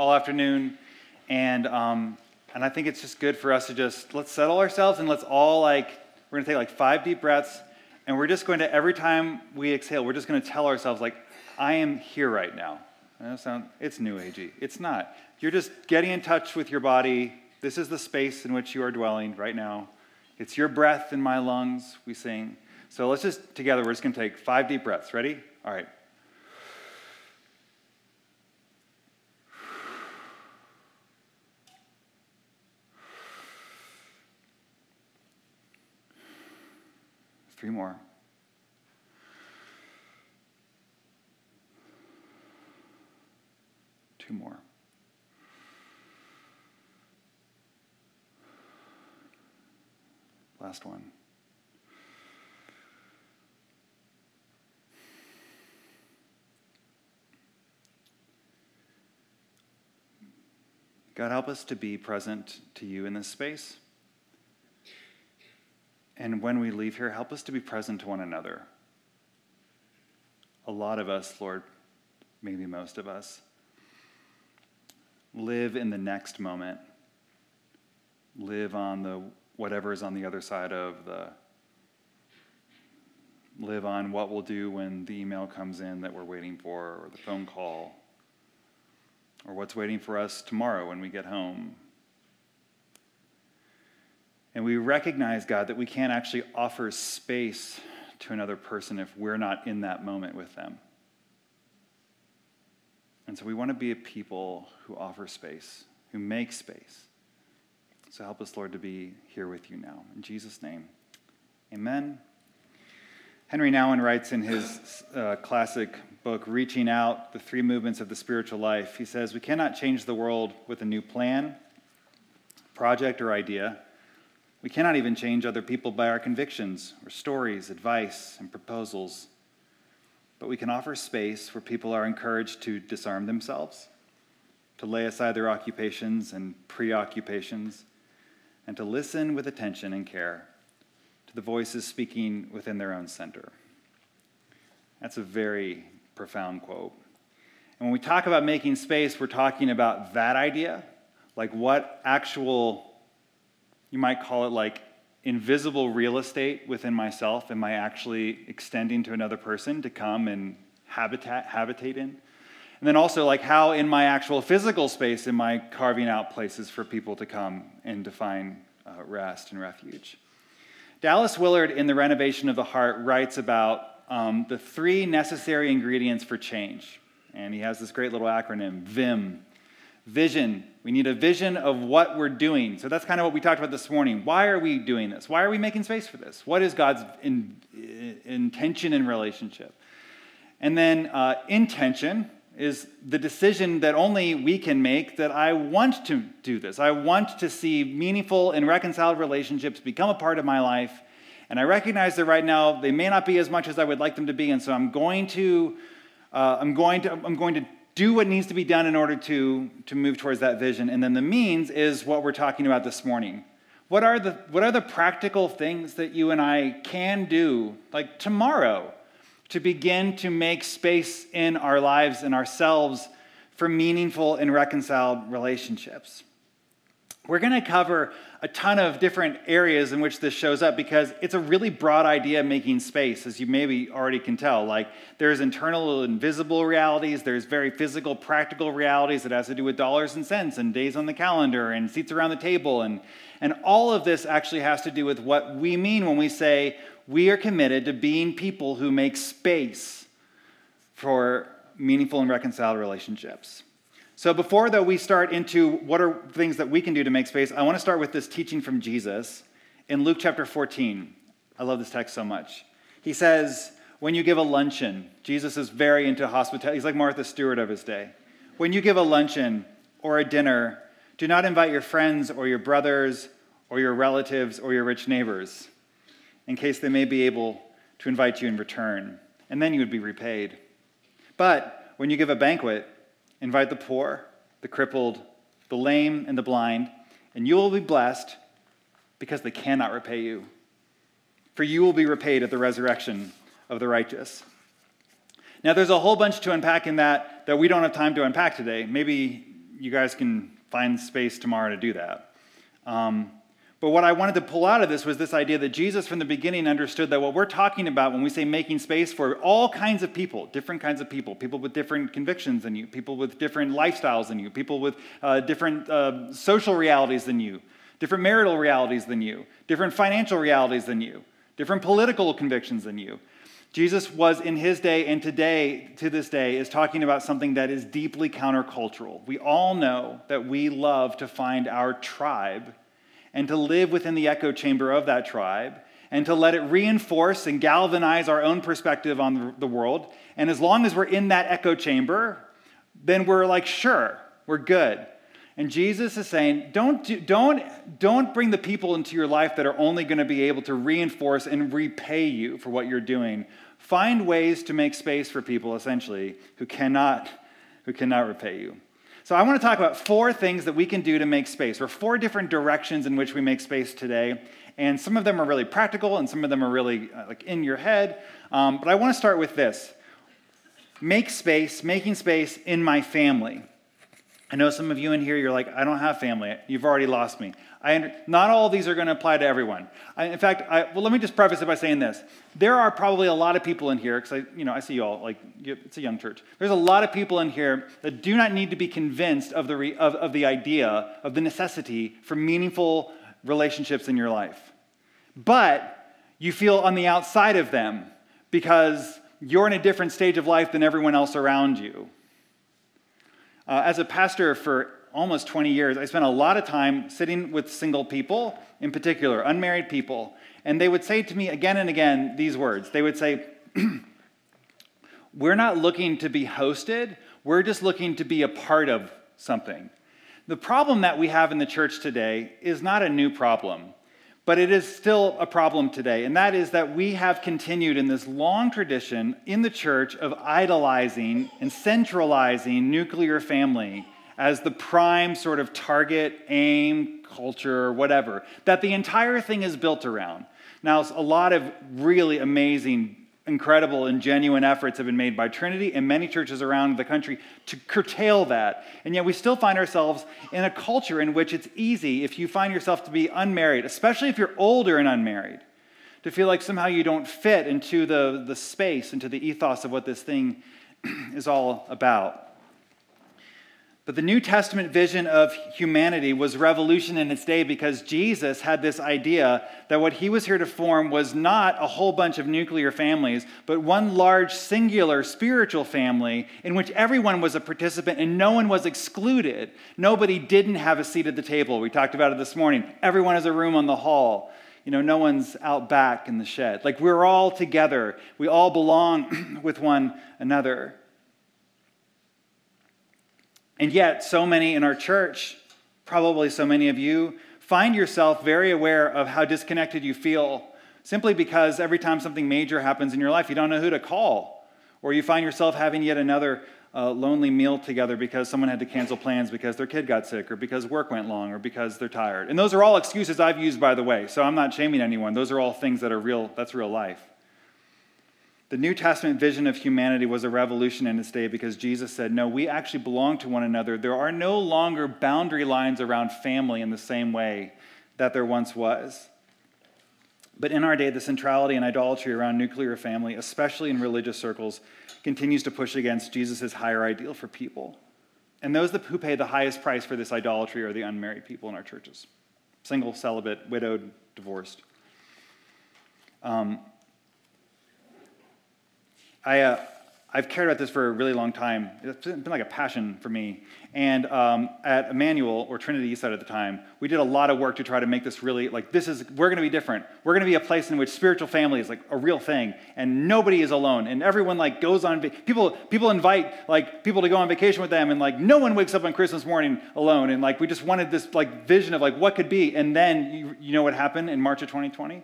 all afternoon, and um, and I think it's just good for us to just let's settle ourselves and let's all like we're gonna take like five deep breaths, and we're just going to every time we exhale, we're just gonna tell ourselves like I am here right now. Sound it's new agey. It's not. You're just getting in touch with your body. This is the space in which you are dwelling right now. It's your breath in my lungs. We sing. So let's just together. We're just gonna take five deep breaths. Ready? All right. Three more. Two more. Last one. God, help us to be present to you in this space. And when we leave here, help us to be present to one another. A lot of us, Lord, maybe most of us, live in the next moment, live on the whatever is on the other side of the live on what we'll do when the email comes in that we're waiting for or the phone call or what's waiting for us tomorrow when we get home and we recognize, God, that we can't actually offer space to another person if we're not in that moment with them. And so we want to be a people who offer space, who make space. So help us, Lord, to be here with you now. In Jesus' name, amen. Henri Nouwen writes in his uh, classic book, Reaching Out The Three Movements of the Spiritual Life, he says, We cannot change the world with a new plan, project, or idea. We cannot even change other people by our convictions or stories, advice, and proposals. But we can offer space where people are encouraged to disarm themselves, to lay aside their occupations and preoccupations, and to listen with attention and care to the voices speaking within their own center. That's a very profound quote. And when we talk about making space, we're talking about that idea, like what actual you might call it like invisible real estate within myself. Am I actually extending to another person to come and habitat, habitate in? And then also, like, how in my actual physical space am I carving out places for people to come and to find uh, rest and refuge? Dallas Willard, in The Renovation of the Heart, writes about um, the three necessary ingredients for change. And he has this great little acronym VIM Vision. We need a vision of what we're doing. So that's kind of what we talked about this morning. Why are we doing this? Why are we making space for this? What is God's in, in, intention in relationship? And then uh, intention is the decision that only we can make that I want to do this. I want to see meaningful and reconciled relationships become a part of my life. And I recognize that right now they may not be as much as I would like them to be. And so I'm going to, uh, I'm going to, I'm going to do what needs to be done in order to, to move towards that vision. And then the means is what we're talking about this morning. What are, the, what are the practical things that you and I can do, like tomorrow, to begin to make space in our lives and ourselves for meaningful and reconciled relationships? We're going to cover a ton of different areas in which this shows up because it's a really broad idea making space, as you maybe already can tell. Like, there's internal and visible realities, there's very physical, practical realities that has to do with dollars and cents and days on the calendar and seats around the table. And, and all of this actually has to do with what we mean when we say we are committed to being people who make space for meaningful and reconciled relationships. So, before though we start into what are things that we can do to make space, I want to start with this teaching from Jesus in Luke chapter 14. I love this text so much. He says, When you give a luncheon, Jesus is very into hospitality. He's like Martha Stewart of his day. When you give a luncheon or a dinner, do not invite your friends or your brothers or your relatives or your rich neighbors, in case they may be able to invite you in return, and then you would be repaid. But when you give a banquet, Invite the poor, the crippled, the lame, and the blind, and you will be blessed because they cannot repay you. For you will be repaid at the resurrection of the righteous. Now, there's a whole bunch to unpack in that that we don't have time to unpack today. Maybe you guys can find space tomorrow to do that. Um, but what I wanted to pull out of this was this idea that Jesus, from the beginning, understood that what we're talking about when we say making space for all kinds of people, different kinds of people, people with different convictions than you, people with different lifestyles than you, people with uh, different uh, social realities than you, different marital realities than you, different financial realities than you, different political convictions than you. Jesus was in his day and today, to this day, is talking about something that is deeply countercultural. We all know that we love to find our tribe and to live within the echo chamber of that tribe and to let it reinforce and galvanize our own perspective on the world. And as long as we're in that echo chamber, then we're like, sure, we're good. And Jesus is saying, don't, do, don't, don't bring the people into your life that are only going to be able to reinforce and repay you for what you're doing. Find ways to make space for people, essentially, who cannot, who cannot repay you. So I want to talk about four things that we can do to make space, or four different directions in which we make space today. And some of them are really practical, and some of them are really uh, like in your head. Um, but I want to start with this: make space, making space in my family. I know some of you in here, you're like, I don't have family. You've already lost me. I, not all of these are going to apply to everyone. I, in fact, I, well, let me just preface it by saying this. There are probably a lot of people in here, because I, you know, I see you all, like, it's a young church. There's a lot of people in here that do not need to be convinced of the, re, of, of the idea, of the necessity for meaningful relationships in your life. But you feel on the outside of them because you're in a different stage of life than everyone else around you. Uh, as a pastor for almost 20 years, I spent a lot of time sitting with single people, in particular, unmarried people, and they would say to me again and again these words. They would say, We're not looking to be hosted, we're just looking to be a part of something. The problem that we have in the church today is not a new problem. But it is still a problem today, and that is that we have continued in this long tradition in the church of idolizing and centralizing nuclear family as the prime sort of target, aim, culture, whatever, that the entire thing is built around. Now, a lot of really amazing incredible and genuine efforts have been made by Trinity and many churches around the country to curtail that. And yet we still find ourselves in a culture in which it's easy, if you find yourself to be unmarried, especially if you're older and unmarried, to feel like somehow you don't fit into the, the space, into the ethos of what this thing is all about. But the New Testament vision of humanity was revolution in its day because Jesus had this idea that what he was here to form was not a whole bunch of nuclear families, but one large singular spiritual family in which everyone was a participant and no one was excluded. Nobody didn't have a seat at the table. We talked about it this morning. Everyone has a room on the hall. You know, no one's out back in the shed. Like we're all together. We all belong with one another. And yet, so many in our church, probably so many of you, find yourself very aware of how disconnected you feel simply because every time something major happens in your life, you don't know who to call. Or you find yourself having yet another uh, lonely meal together because someone had to cancel plans because their kid got sick or because work went long or because they're tired. And those are all excuses I've used, by the way, so I'm not shaming anyone. Those are all things that are real, that's real life. The New Testament vision of humanity was a revolution in its day because Jesus said, No, we actually belong to one another. There are no longer boundary lines around family in the same way that there once was. But in our day, the centrality and idolatry around nuclear family, especially in religious circles, continues to push against Jesus' higher ideal for people. And those who pay the highest price for this idolatry are the unmarried people in our churches single, celibate, widowed, divorced. Um, I, uh, I've cared about this for a really long time. It's been like a passion for me. And um, at Emmanuel, or Trinity Eastside at the time, we did a lot of work to try to make this really like this is we're going to be different. We're going to be a place in which spiritual family is like a real thing, and nobody is alone, and everyone like goes on. People people invite like people to go on vacation with them, and like no one wakes up on Christmas morning alone. And like we just wanted this like vision of like what could be. And then you, you know what happened in March of 2020?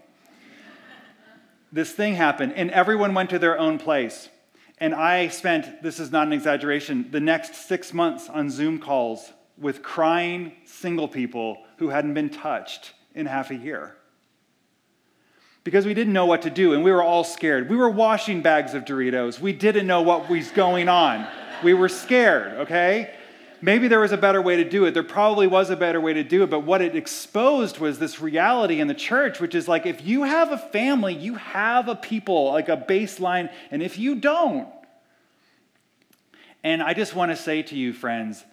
This thing happened, and everyone went to their own place. And I spent, this is not an exaggeration, the next six months on Zoom calls with crying single people who hadn't been touched in half a year. Because we didn't know what to do, and we were all scared. We were washing bags of Doritos. We didn't know what was going on. We were scared, okay? Maybe there was a better way to do it. There probably was a better way to do it, but what it exposed was this reality in the church, which is like if you have a family, you have a people, like a baseline, and if you don't, and I just want to say to you, friends,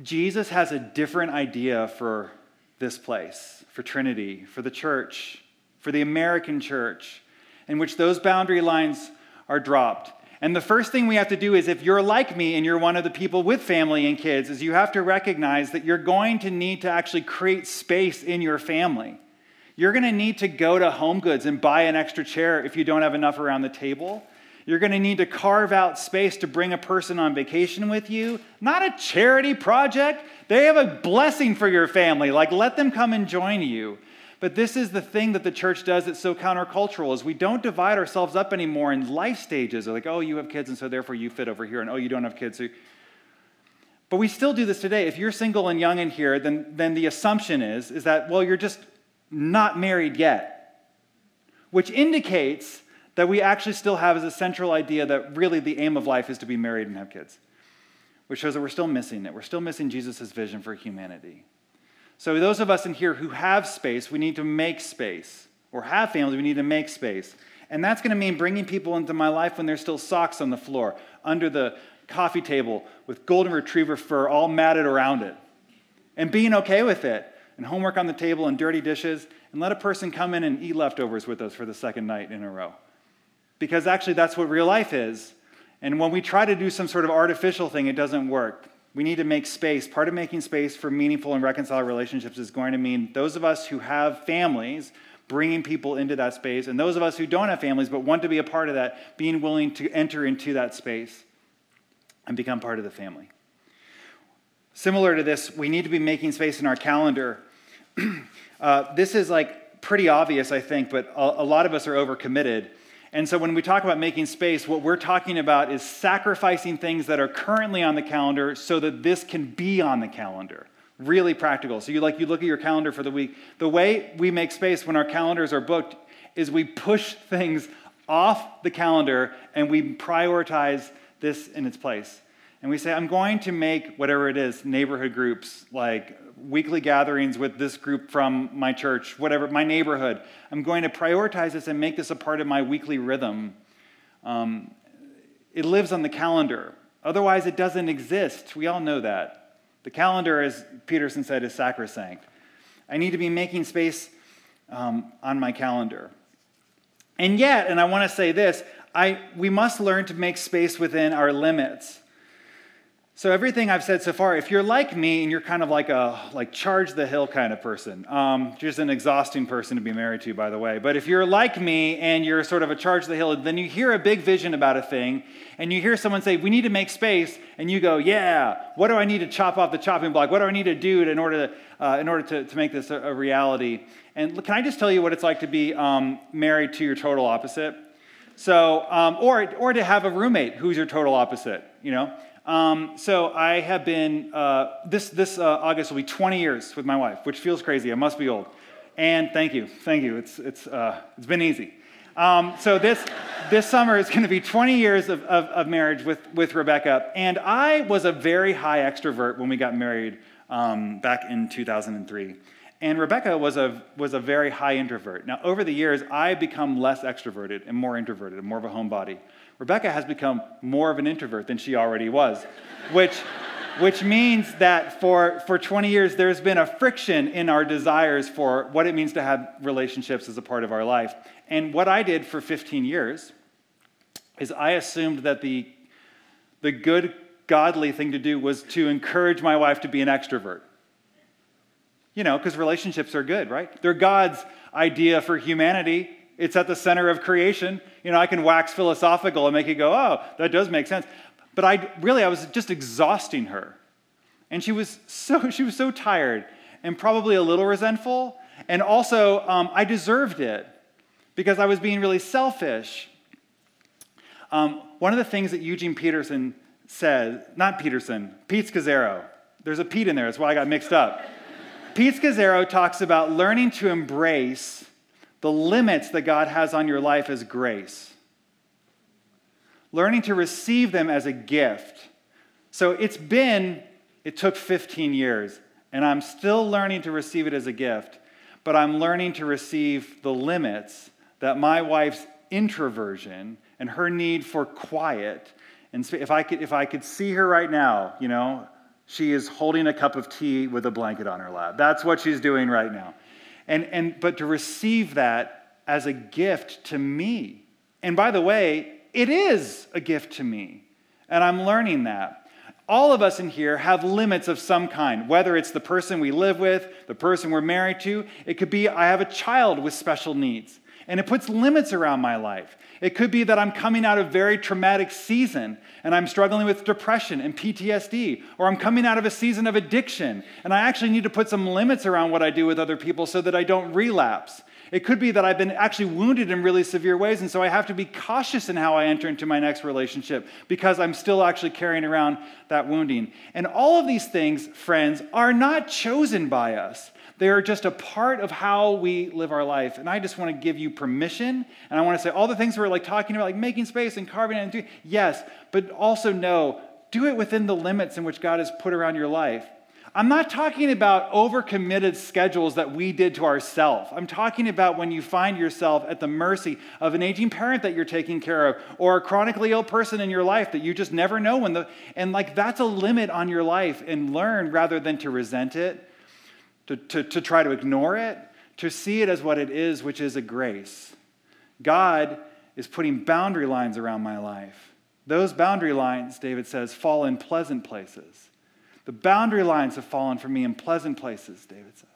Jesus has a different idea for this place, for Trinity, for the church, for the American church, in which those boundary lines are dropped. And the first thing we have to do is if you're like me and you're one of the people with family and kids, is you have to recognize that you're going to need to actually create space in your family. You're going to need to go to Home Goods and buy an extra chair if you don't have enough around the table. You're going to need to carve out space to bring a person on vacation with you. Not a charity project. They have a blessing for your family. Like, let them come and join you. But this is the thing that the church does that's so countercultural is we don't divide ourselves up anymore in life stages. Like, oh, you have kids, and so therefore you fit over here, and oh, you don't have kids. So... But we still do this today. If you're single and young in here, then, then the assumption is, is that, well, you're just not married yet, which indicates that we actually still have as a central idea that really the aim of life is to be married and have kids, which shows that we're still missing it. We're still missing Jesus' vision for humanity. So, those of us in here who have space, we need to make space, or have families, we need to make space. And that's going to mean bringing people into my life when there's still socks on the floor, under the coffee table, with golden retriever fur all matted around it, and being okay with it, and homework on the table, and dirty dishes, and let a person come in and eat leftovers with us for the second night in a row because actually that's what real life is. And when we try to do some sort of artificial thing, it doesn't work. We need to make space. Part of making space for meaningful and reconciled relationships is going to mean those of us who have families bringing people into that space, and those of us who don't have families but want to be a part of that, being willing to enter into that space and become part of the family. Similar to this, we need to be making space in our calendar. uh, this is like pretty obvious, I think, but a, a lot of us are overcommitted. And so when we talk about making space, what we're talking about is sacrificing things that are currently on the calendar so that this can be on the calendar. Really practical. So you like you look at your calendar for the week. The way we make space when our calendars are booked is we push things off the calendar and we prioritize this in its place. And we say, I'm going to make whatever it is, neighborhood groups, like weekly gatherings with this group from my church, whatever, my neighborhood. I'm going to prioritize this and make this a part of my weekly rhythm. Um, it lives on the calendar. Otherwise, it doesn't exist. We all know that. The calendar, as Peterson said, is sacrosanct. I need to be making space um, on my calendar. And yet, and I want to say this, I, we must learn to make space within our limits. So everything I've said so far, if you're like me and you're kind of like a like charge the hill kind of person, um, just an exhausting person to be married to, by the way. But if you're like me and you're sort of a charge the hill, then you hear a big vision about a thing, and you hear someone say, "We need to make space," and you go, "Yeah, what do I need to chop off the chopping block? What do I need to do in order to uh, in order to, to make this a, a, reality?" And can I just tell you what it's like to be um, married to your total opposite? So, um, or or to have a roommate who's your total opposite, you know. Um, so I have been, uh, this, this uh, August will be 20 years with my wife, which feels crazy. I must be old. And thank you, thank you. It's, it's, uh, it's been easy. Um, so this, this summer is going to be 20 years of, of, of, marriage with, with Rebecca. And I was a very high extrovert when we got married um, back in 2003. And Rebecca was a, was a very high introvert. Now, over the years, I've become less extroverted and more introverted and more of a homebody. Rebecca has become more of an introvert than she already was, which, which means that for, for 20 years, there's been a friction in our desires for what it means to have relationships as a part of our life. And what I did for 15 years is I assumed that the, the good, godly thing to do was to encourage my wife to be an extrovert. You know, because relationships are good, right? They're God's idea for humanity. It's at the center of creation. You know, I can wax philosophical and make you go, oh, that does make sense. But I really, I was just exhausting her. And she was so, she was so tired and probably a little resentful. And also, um, I deserved it because I was being really selfish. Um, one of the things that Eugene Peterson says, not Peterson, Pete Scazzero, there's a Pete in there, that's why I got mixed up. Pete Scazzero talks about learning to embrace the limits that God has on your life as grace, learning to receive them as a gift. So it's been It took 15 years, and I'm still learning to receive it as a gift, but I'm learning to receive the limits that my wife's introversion and her need for quiet. And if I could, if I could see her right now, you know, she is holding a cup of tea with a blanket on her lap. That's what she's doing right now. And, and, but to receive that as a gift to me. And by the way, it is a gift to me. And I'm learning that. All of us in here have limits of some kind, whether it's the person we live with, the person we're married to. It could be I have a child with special needs, and it puts limits around my life. It could be that I'm coming out of a very traumatic season and I'm struggling with depression and PTSD, or I'm coming out of a season of addiction and I actually need to put some limits around what I do with other people so that I don't relapse. It could be that I've been actually wounded in really severe ways, and so I have to be cautious in how I enter into my next relationship because I'm still actually carrying around that wounding. And all of these things, friends, are not chosen by us. They are just a part of how we live our life. And I just want to give you permission. And I want to say all the things we're like talking about, like making space and carving and doing, yes, but also know, do it within the limits in which God has put around your life. I'm not talking about overcommitted schedules that we did to ourselves. I'm talking about when you find yourself at the mercy of an aging parent that you're taking care of or a chronically ill person in your life that you just never know when the and like that's a limit on your life and learn rather than to resent it to, to, to try to ignore it, to see it as what it is, which is a grace. God is putting boundary lines around my life. Those boundary lines, David says, fall in pleasant places. The boundary lines have fallen for me in pleasant places, David says.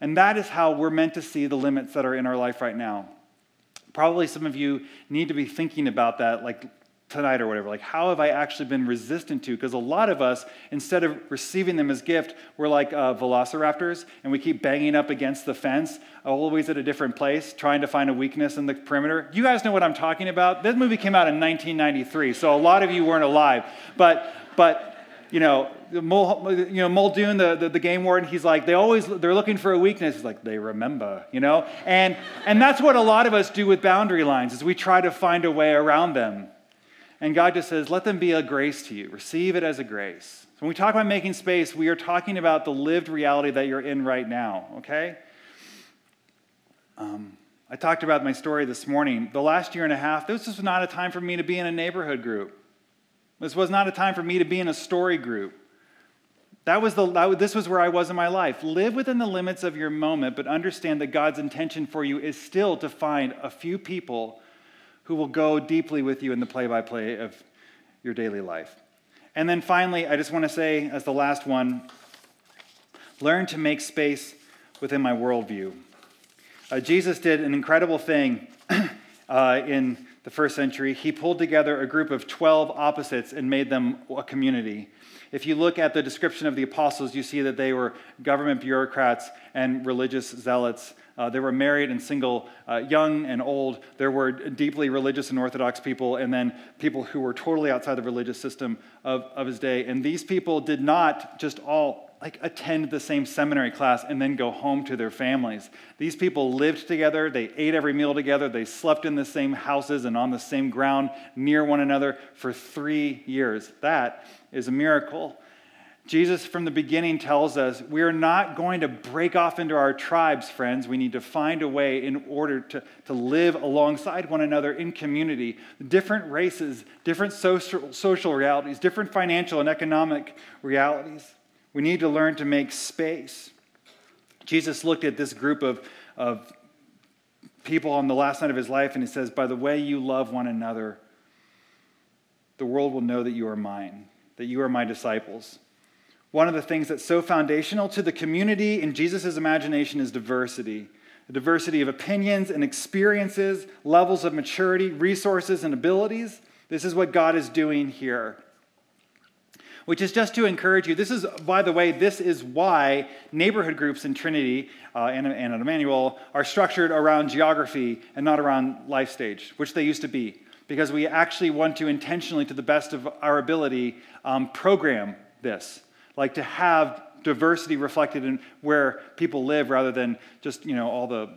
And that is how we're meant to see the limits that are in our life right now. Probably some of you need to be thinking about that, like tonight or whatever. Like, how have I actually been resistant to? Because a lot of us, instead of receiving them as gift, we're like uh, velociraptors and we keep banging up against the fence, always at a different place, trying to find a weakness in the perimeter. You guys know what I'm talking about? This movie came out in 1993, so a lot of you weren't alive. But, but, you know, Mul, you know, Muldoon, the, the, the, game warden, he's like, they always, they're looking for a weakness. He's like, they remember, you know? And, and that's what a lot of us do with boundary lines, is we try to find a way around them. And God just says, let them be a grace to you. Receive it as a grace. So when we talk about making space, we are talking about the lived reality that you're in right now, okay? Um, I talked about my story this morning. The last year and a half, this was not a time for me to be in a neighborhood group. This was not a time for me to be in a story group. That was the, this was where I was in my life. Live within the limits of your moment, but understand that God's intention for you is still to find a few people who will go deeply with you in the play by play of your daily life. And then finally, I just want to say, as the last one, learn to make space within my worldview. Uh, Jesus did an incredible thing uh, in the first century. He pulled together a group of 12 opposites and made them a community. If you look at the description of the apostles, you see that they were government bureaucrats and religious zealots. Uh, there were married and single, uh, young and old. There were deeply religious and orthodox people, and then people who were totally outside the religious system of, of his day. And these people did not just all like attend the same seminary class and then go home to their families. These people lived together, they ate every meal together, they slept in the same houses and on the same ground near one another for three years. That is a miracle. Jesus, from the beginning, tells us we are not going to break off into our tribes, friends. We need to find a way in order to, to live alongside one another in community. Different races, different social, social realities, different financial and economic realities. We need to learn to make space. Jesus looked at this group of, of people on the last night of his life and he says, By the way you love one another, the world will know that you are mine, that you are my disciples. One of the things that's so foundational to the community in Jesus' imagination is diversity a diversity of opinions and experiences, levels of maturity, resources, and abilities. This is what God is doing here. Which is just to encourage you. This is, by the way, this is why neighborhood groups in Trinity uh, and, and at Emmanuel are structured around geography and not around life stage, which they used to be. Because we actually want to intentionally, to the best of our ability, um, program this like to have diversity reflected in where people live rather than just, you know, all the,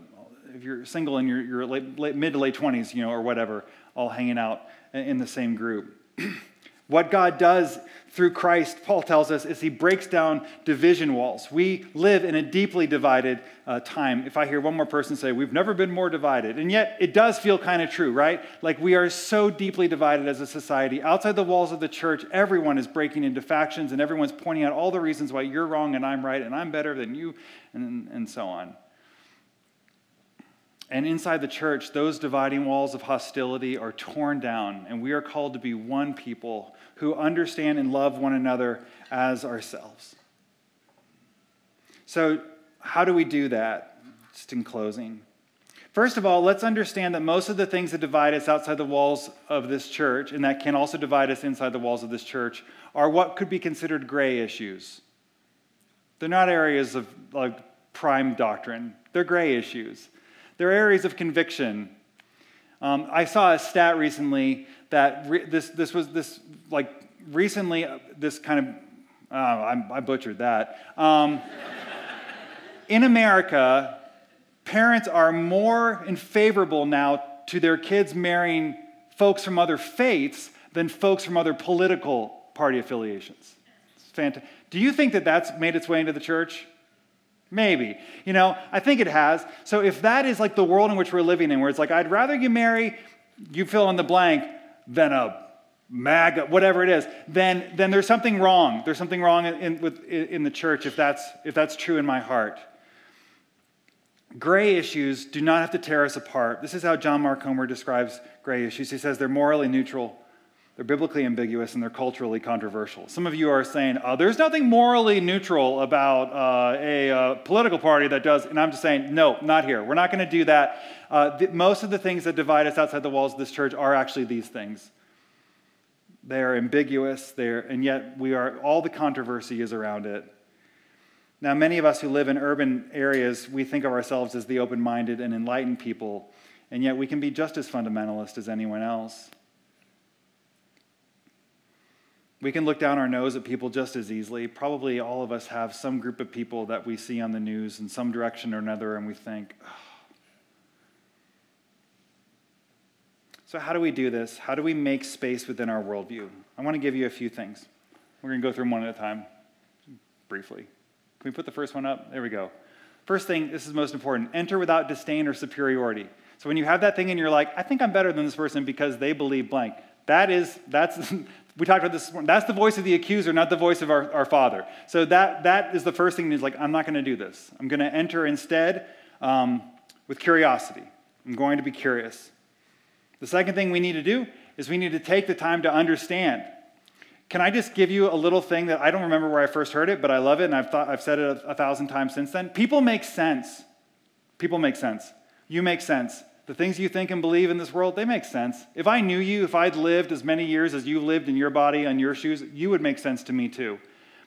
if you're single in your, your late, late, mid to late 20s, you know, or whatever, all hanging out in the same group. What God does through Christ, Paul tells us, is he breaks down division walls. We live in a deeply divided uh, time. If I hear one more person say, We've never been more divided, and yet it does feel kind of true, right? Like we are so deeply divided as a society. Outside the walls of the church, everyone is breaking into factions and everyone's pointing out all the reasons why you're wrong and I'm right and I'm better than you, and, and so on. And inside the church, those dividing walls of hostility are torn down, and we are called to be one people who understand and love one another as ourselves. So, how do we do that? Just in closing. First of all, let's understand that most of the things that divide us outside the walls of this church, and that can also divide us inside the walls of this church, are what could be considered gray issues. They're not areas of like prime doctrine, they're gray issues. They're areas of conviction. Um, I saw a stat recently that re- this, this was this, like, recently, uh, this kind of, uh, I, I butchered that. Um, in America, parents are more in favorable now to their kids marrying folks from other faiths than folks from other political party affiliations. It's fantastic. Do you think that that's made its way into the church? Maybe. You know, I think it has. So if that is like the world in which we're living in, where it's like, I'd rather you marry, you fill in the blank, than a MAGA, whatever it is, then, then there's something wrong. There's something wrong in, in, in the church if that's, if that's true in my heart. Gray issues do not have to tear us apart. This is how John Mark Comer describes gray issues. He says they're morally neutral they're biblically ambiguous and they're culturally controversial. Some of you are saying, oh, there's nothing morally neutral about uh, a uh, political party that does, and I'm just saying, no, not here. We're not going to do that. Uh, most of the things that divide us outside the walls of this church are actually these things. They are ambiguous, they're, and yet we are, all the controversy is around it. Now, many of us who live in urban areas, we think of ourselves as the open minded and enlightened people, and yet we can be just as fundamentalist as anyone else. We can look down our nose at people just as easily. Probably all of us have some group of people that we see on the news in some direction or another, and we think, oh. So, how do we do this? How do we make space within our worldview? I want to give you a few things. We're going to go through them one at a time, briefly. Can we put the first one up? There we go. First thing, this is most important enter without disdain or superiority. So, when you have that thing and you're like, I think I'm better than this person because they believe blank, that is, that's, we talked about this morning. That's the voice of the accuser, not the voice of our, our Father. So that, that is the first thing is like, I'm not going to do this. I'm going to enter instead um, with curiosity. I'm going to be curious. The second thing we need to do is we need to take the time to understand. Can I just give you a little thing that I don't remember where I first heard it, but I love it and I've, thought, I've said it a, a thousand times since then? People make sense. People make sense. You make sense. The things you think and believe in this world, they make sense. If I knew you, if I'd lived as many years as you lived in your body on your shoes, you would make sense to me too.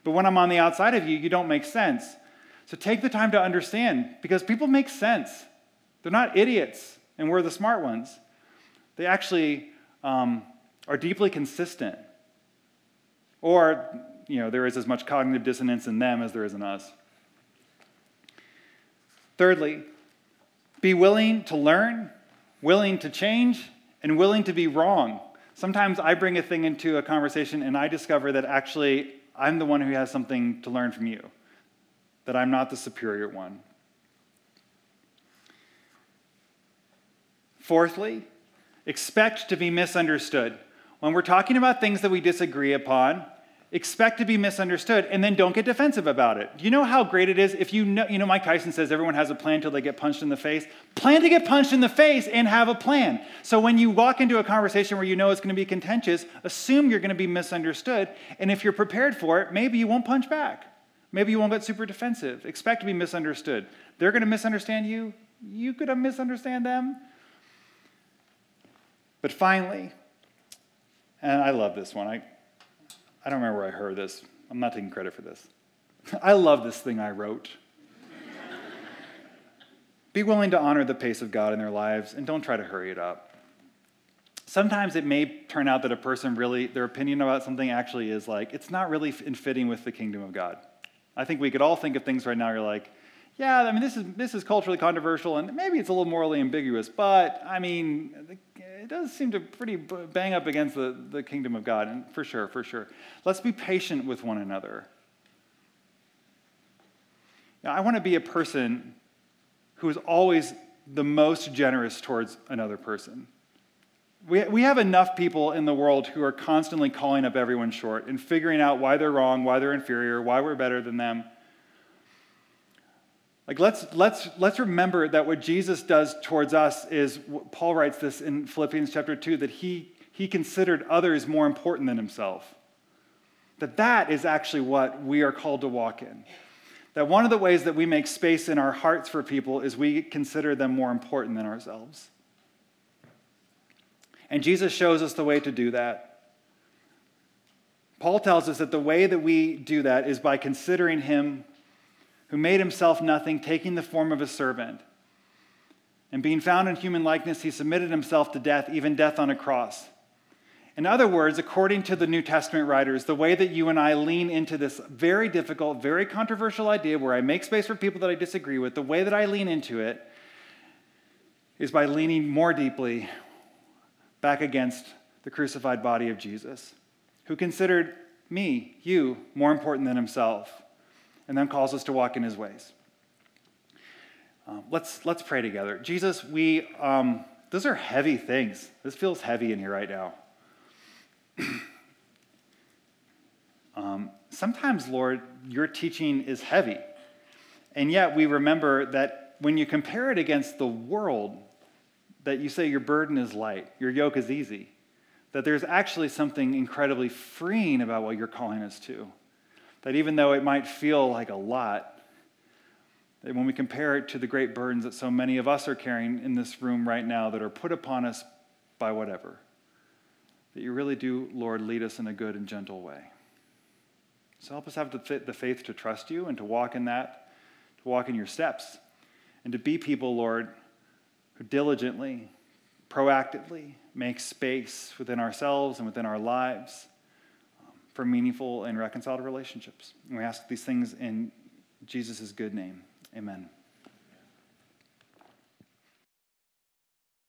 But when I'm on the outside of you, you don't make sense. So take the time to understand because people make sense. They're not idiots, and we're the smart ones. They actually um, are deeply consistent. Or, you know, there is as much cognitive dissonance in them as there is in us. Thirdly, be willing to learn, willing to change, and willing to be wrong. Sometimes I bring a thing into a conversation and I discover that actually I'm the one who has something to learn from you, that I'm not the superior one. Fourthly, expect to be misunderstood. When we're talking about things that we disagree upon, expect to be misunderstood and then don't get defensive about it. You know how great it is if you know, you know, Mike Tyson says everyone has a plan until they get punched in the face? Plan to get punched in the face and have a plan. So when you walk into a conversation where you know it's going to be contentious, assume you're going to be misunderstood. And if you're prepared for it, maybe you won't punch back. Maybe you won't get super defensive. Expect to be misunderstood. They're going to misunderstand you. You could misunderstand them. But finally, and I love this one. I, I don't remember where I heard this. I'm not taking credit for this. I love this thing I wrote. Be willing to honor the pace of God in their lives and don't try to hurry it up. Sometimes it may turn out that a person really, their opinion about something actually is like, it's not really in fitting with the kingdom of God. I think we could all think of things right now, you're like, yeah, I mean, this is, this is culturally controversial and maybe it's a little morally ambiguous, but I mean, it does seem to pretty bang up against the, the kingdom of God, and for sure, for sure. Let's be patient with one another. Now, I want to be a person who is always the most generous towards another person. We, we have enough people in the world who are constantly calling up everyone short and figuring out why they're wrong, why they're inferior, why we're better than them. Like let's let's let's remember that what Jesus does towards us is Paul writes this in Philippians chapter 2 that he he considered others more important than himself. That that is actually what we are called to walk in. That one of the ways that we make space in our hearts for people is we consider them more important than ourselves. And Jesus shows us the way to do that. Paul tells us that the way that we do that is by considering him who made himself nothing, taking the form of a servant. And being found in human likeness, he submitted himself to death, even death on a cross. In other words, according to the New Testament writers, the way that you and I lean into this very difficult, very controversial idea where I make space for people that I disagree with, the way that I lean into it is by leaning more deeply back against the crucified body of Jesus, who considered me, you, more important than himself and then calls us to walk in his ways. Um, let's, let's pray together. Jesus, we, um, those are heavy things. This feels heavy in here right now. um, sometimes, Lord, your teaching is heavy. And yet we remember that when you compare it against the world, that you say your burden is light, your yoke is easy, that there's actually something incredibly freeing about what you're calling us to. That even though it might feel like a lot, that when we compare it to the great burdens that so many of us are carrying in this room right now that are put upon us by whatever, that you really do, Lord, lead us in a good and gentle way. So help us have the faith to trust you and to walk in that, to walk in your steps, and to be people, Lord, who diligently, proactively make space within ourselves and within our lives for meaningful and reconciled relationships. And we ask these things in Jesus' good name. Amen.